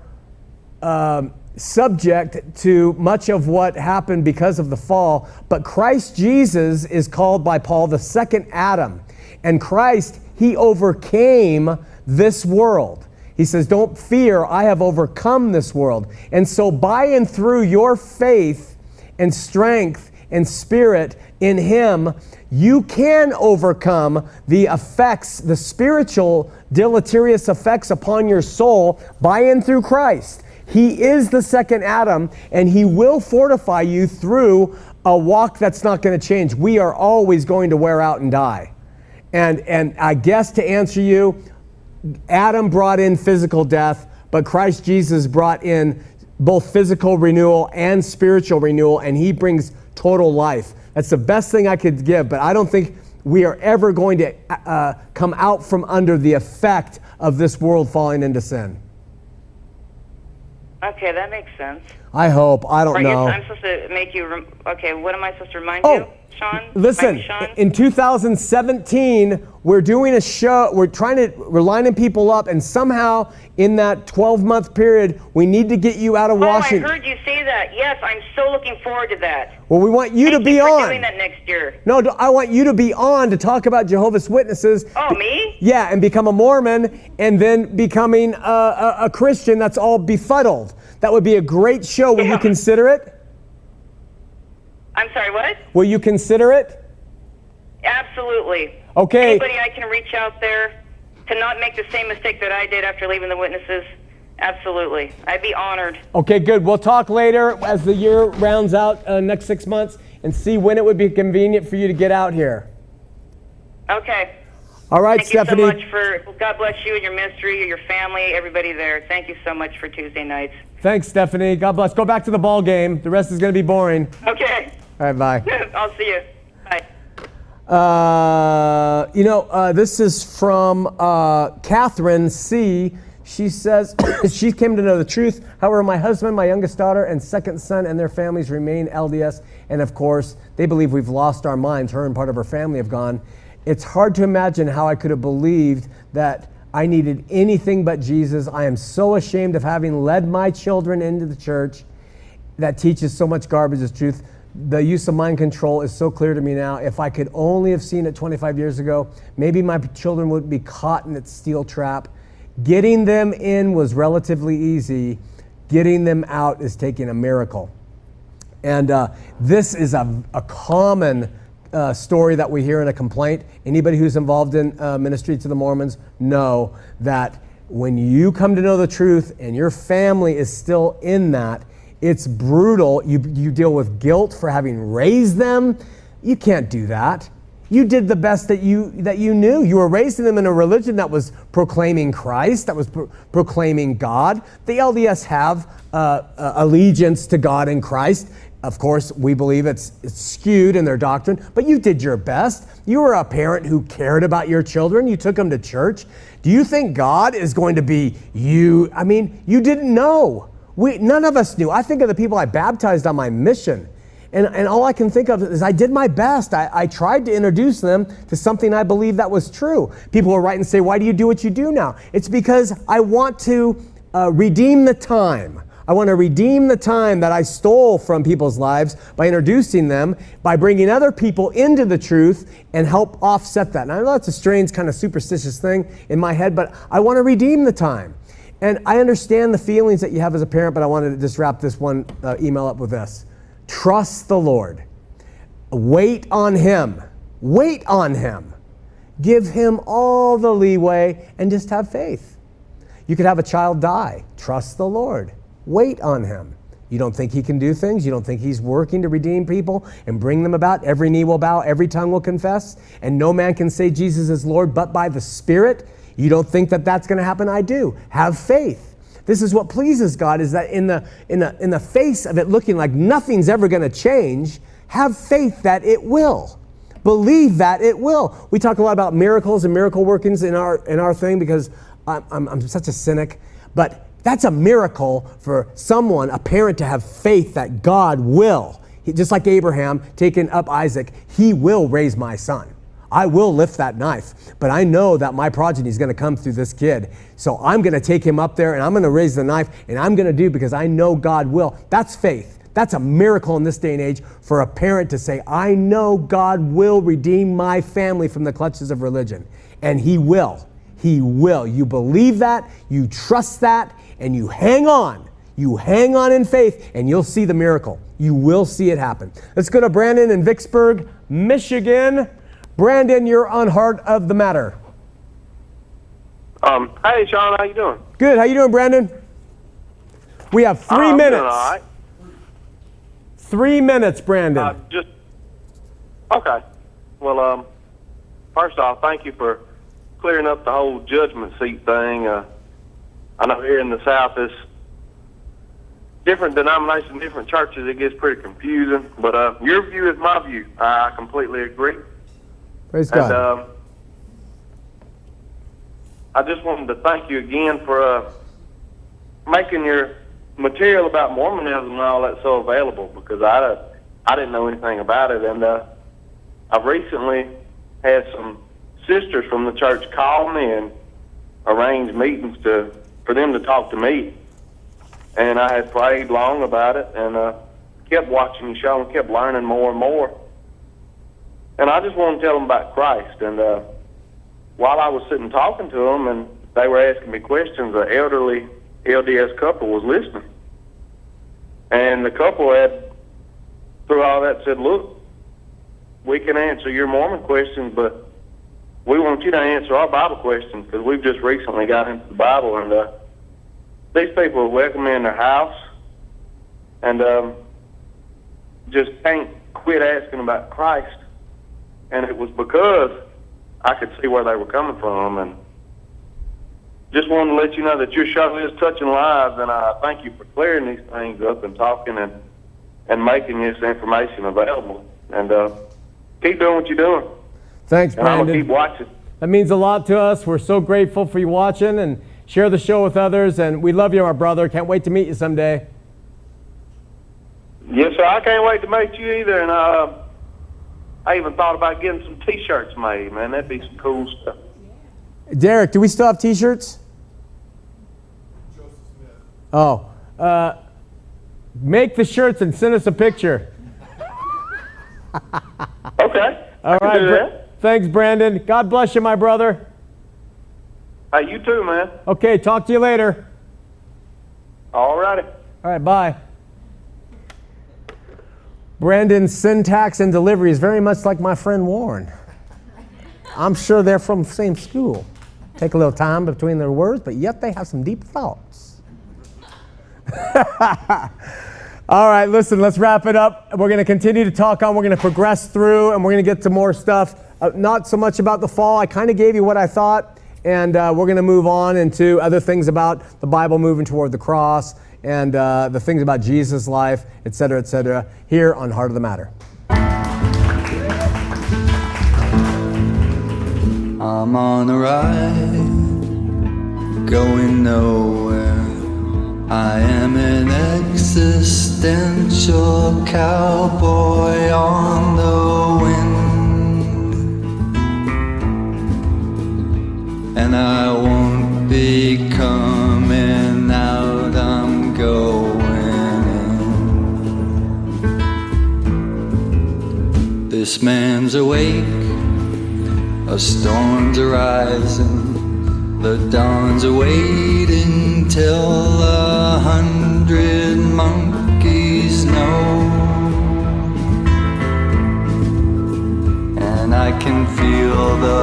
um, subject to much of what happened because of the fall, but Christ Jesus is called by Paul the second Adam. And Christ, he overcame this world. He says, Don't fear, I have overcome this world. And so, by and through your faith and strength and spirit in Him, you can overcome the effects, the spiritual deleterious effects upon your soul by and through Christ. He is the second Adam, and He will fortify you through a walk that's not going to change. We are always going to wear out and die. And, and I guess to answer you, Adam brought in physical death, but Christ Jesus brought in both physical renewal and spiritual renewal, and He brings total life. That's the best thing I could give, but I don't think we are ever going to uh, come out from under the effect of this world falling into sin. Okay, that makes sense. I hope. I don't Or I guess know. I'm supposed to make you. Rem- okay, what am I supposed to remind Oh, you? Shawn? Listen, Shawn? in 2017, we're doing a show. We're trying to, we're lining people up, and somehow in that 12 month period, we need to get you out of oh, Washington. I heard you say that. Yes, I'm so looking forward to that. Well, we want you Thank to be you for on. doing that next year. No, I want you to be on to talk about Jehovah's Witnesses. Oh, me? Yeah, and become a Mormon, and then becoming a, a, a Christian. That's all befuddled. That would be a great show. Will you consider it? I'm sorry, what? Will you consider it? Absolutely. Okay. Anybody I can reach out there to not make the same mistake that I did after leaving the witnesses? Absolutely. I'd be honored. Okay, good. We'll talk later as the year rounds out uh, next six months and see when it would be convenient for you to get out here. Okay. All right, Thank Stephanie. you so much for God bless you and your ministry, your family, everybody there. Thank you so much for Tuesday nights. Thanks, Stephanie. God bless. Go back to the ball game. The rest is going to be boring. Okay. All right, bye. I'll see you. Bye. Uh, you know, uh, this is from uh, Catherine C. She says she came to know the truth. However, my husband, my youngest daughter, and second son and their families remain LDS. And of course, they believe we've lost our minds. Her and part of her family have gone. It's hard to imagine how I could have believed that I needed anything but Jesus. I am so ashamed of having led my children into the church that teaches so much garbage as truth. The use of mind control is so clear to me now. If I could only have seen it 25 years ago, maybe my children would be caught in its steel trap. Getting them in was relatively easy. Getting them out is taking a miracle. And uh, this is a, a common uh, story that we hear in a complaint. Anybody who's involved in uh, ministry to the Mormons know that when you come to know the truth and your family is still in that, it's brutal. You, you deal with guilt for having raised them. You can't do that. You did the best that you that you knew. You were raising them in a religion that was proclaiming Christ, that was pro- proclaiming God. The LDS have uh, uh, allegiance to God and Christ. Of course, we believe it's, it's skewed in their doctrine, but you did your best. You were a parent who cared about your children. You took them to church. Do you think God is going to be you? I mean, you didn't know. We, none of us knew. I think of the people I baptized on my mission. And, and all I can think of is I did my best. I, I tried to introduce them to something I believe that was true. People will write and say, Why do you do what you do now? It's because I want to uh, redeem the time. I want to redeem the time that I stole from people's lives by introducing them, by bringing other people into the truth and help offset that. And I know that's a strange, kind of superstitious thing in my head, but I want to redeem the time. And I understand the feelings that you have as a parent, but I wanted to just wrap this one uh, email up with this. Trust the Lord. Wait on Him. Wait on Him. Give Him all the leeway and just have faith. You could have a child die. Trust the Lord. Wait on Him. You don't think He can do things? You don't think He's working to redeem people and bring them about? Every knee will bow, every tongue will confess, and no man can say Jesus is Lord but by the Spirit? You don't think that that's going to happen? I do. Have faith. This is what pleases God is that in the in the in the face of it looking like nothing's ever going to change, have faith that it will. Believe that it will. We talk a lot about miracles and miracle workings in our in our thing because I'm, I'm, I'm such a cynic, but that's a miracle for someone, a parent, to have faith that God will. Just like Abraham taking up Isaac, he will raise my son. I will lift that knife, but I know that my progeny is going to come through this kid. So I'm going to take him up there and I'm going to raise the knife and I'm going to do because I know God will. That's faith. That's a miracle in this day and age for a parent to say, I know God will redeem my family from the clutches of religion. And He will. He will. You believe that, you trust that, and you hang on. You hang on in faith, and you'll see the miracle. You will see it happen. Let's go to Brandon in Vicksburg, Michigan. Brandon, you're on Heart of the Matter. Um, hey, Shawn, how you doing? Good. How you doing, Brandon? We have 3 Uh, I'm minutes. Doing all right. Three minutes, Brandon. Uh, just okay. Well, um, first off, thank you for clearing up the whole judgment seat thing. Uh, I know here in the South, it's different denominations, different churches. It gets pretty confusing. But uh, your view is my view. I completely agree. Praise God. And um, I just wanted to thank you again for uh, making your material about Mormonism and all that so available because I I didn't know anything about it and uh, I've recently had some sisters from the church called me and arranged meetings to for them to talk to me. And I had prayed long about it and uh, kept watching your show and kept learning more and more. And I just wanted to tell them about Christ. And uh, while I was sitting talking to them and they were asking me questions, an elderly LDS couple was listening. And the couple had, through all that, said, Look, we can answer your Mormon questions, but we want you to answer our Bible questions because we've just recently got into the Bible. And uh, these people welcome me in their house and um, just can't quit asking about Christ. And it was because I could see where they were coming from. And just wanted to let you know that your show is touching lives, and I thank you for clearing these things up and talking and and making this information available. And uh, keep doing what you're doing. Thanks, And I'm gonna Brandon. keep watching. That means a lot to us. We're so grateful for you watching and share the show with others. And we love you, my brother. Can't wait to meet you someday. Yes, sir. I can't wait to meet you either. And uh, I even thought about getting some T-shirts made. Man, that'd be some cool stuff. Derek, do we still have T-shirts? Oh, uh, make the shirts and send us a picture. Okay. All right. Do Bra- that. Thanks, Brandon. God bless you, my brother. Hey, you too, man. Okay, talk to you later. All righty. All right, bye. Brandon's syntax and delivery is very much like my friend Warren. I'm sure they're from the same school. Take a little time between their words, but yet they have some deep thoughts. All right, listen, let's wrap it up. We're going to continue to talk on. We're going to progress through and we're going to get to more stuff. Uh, not so much about the fall. I kind of gave you what I thought, and uh, we're going to move on into other things about the Bible moving toward the cross and uh, the things about Jesus' life, et cetera, et cetera, here on Heart of the Matter. I'm on a ride, going nowhere. I am an existential cowboy on the and I won't be coming out. I'm going in. This man's awake, a storm's arising, the dawn's awaiting till a hundred monkeys know. I can feel the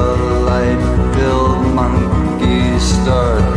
light filled my start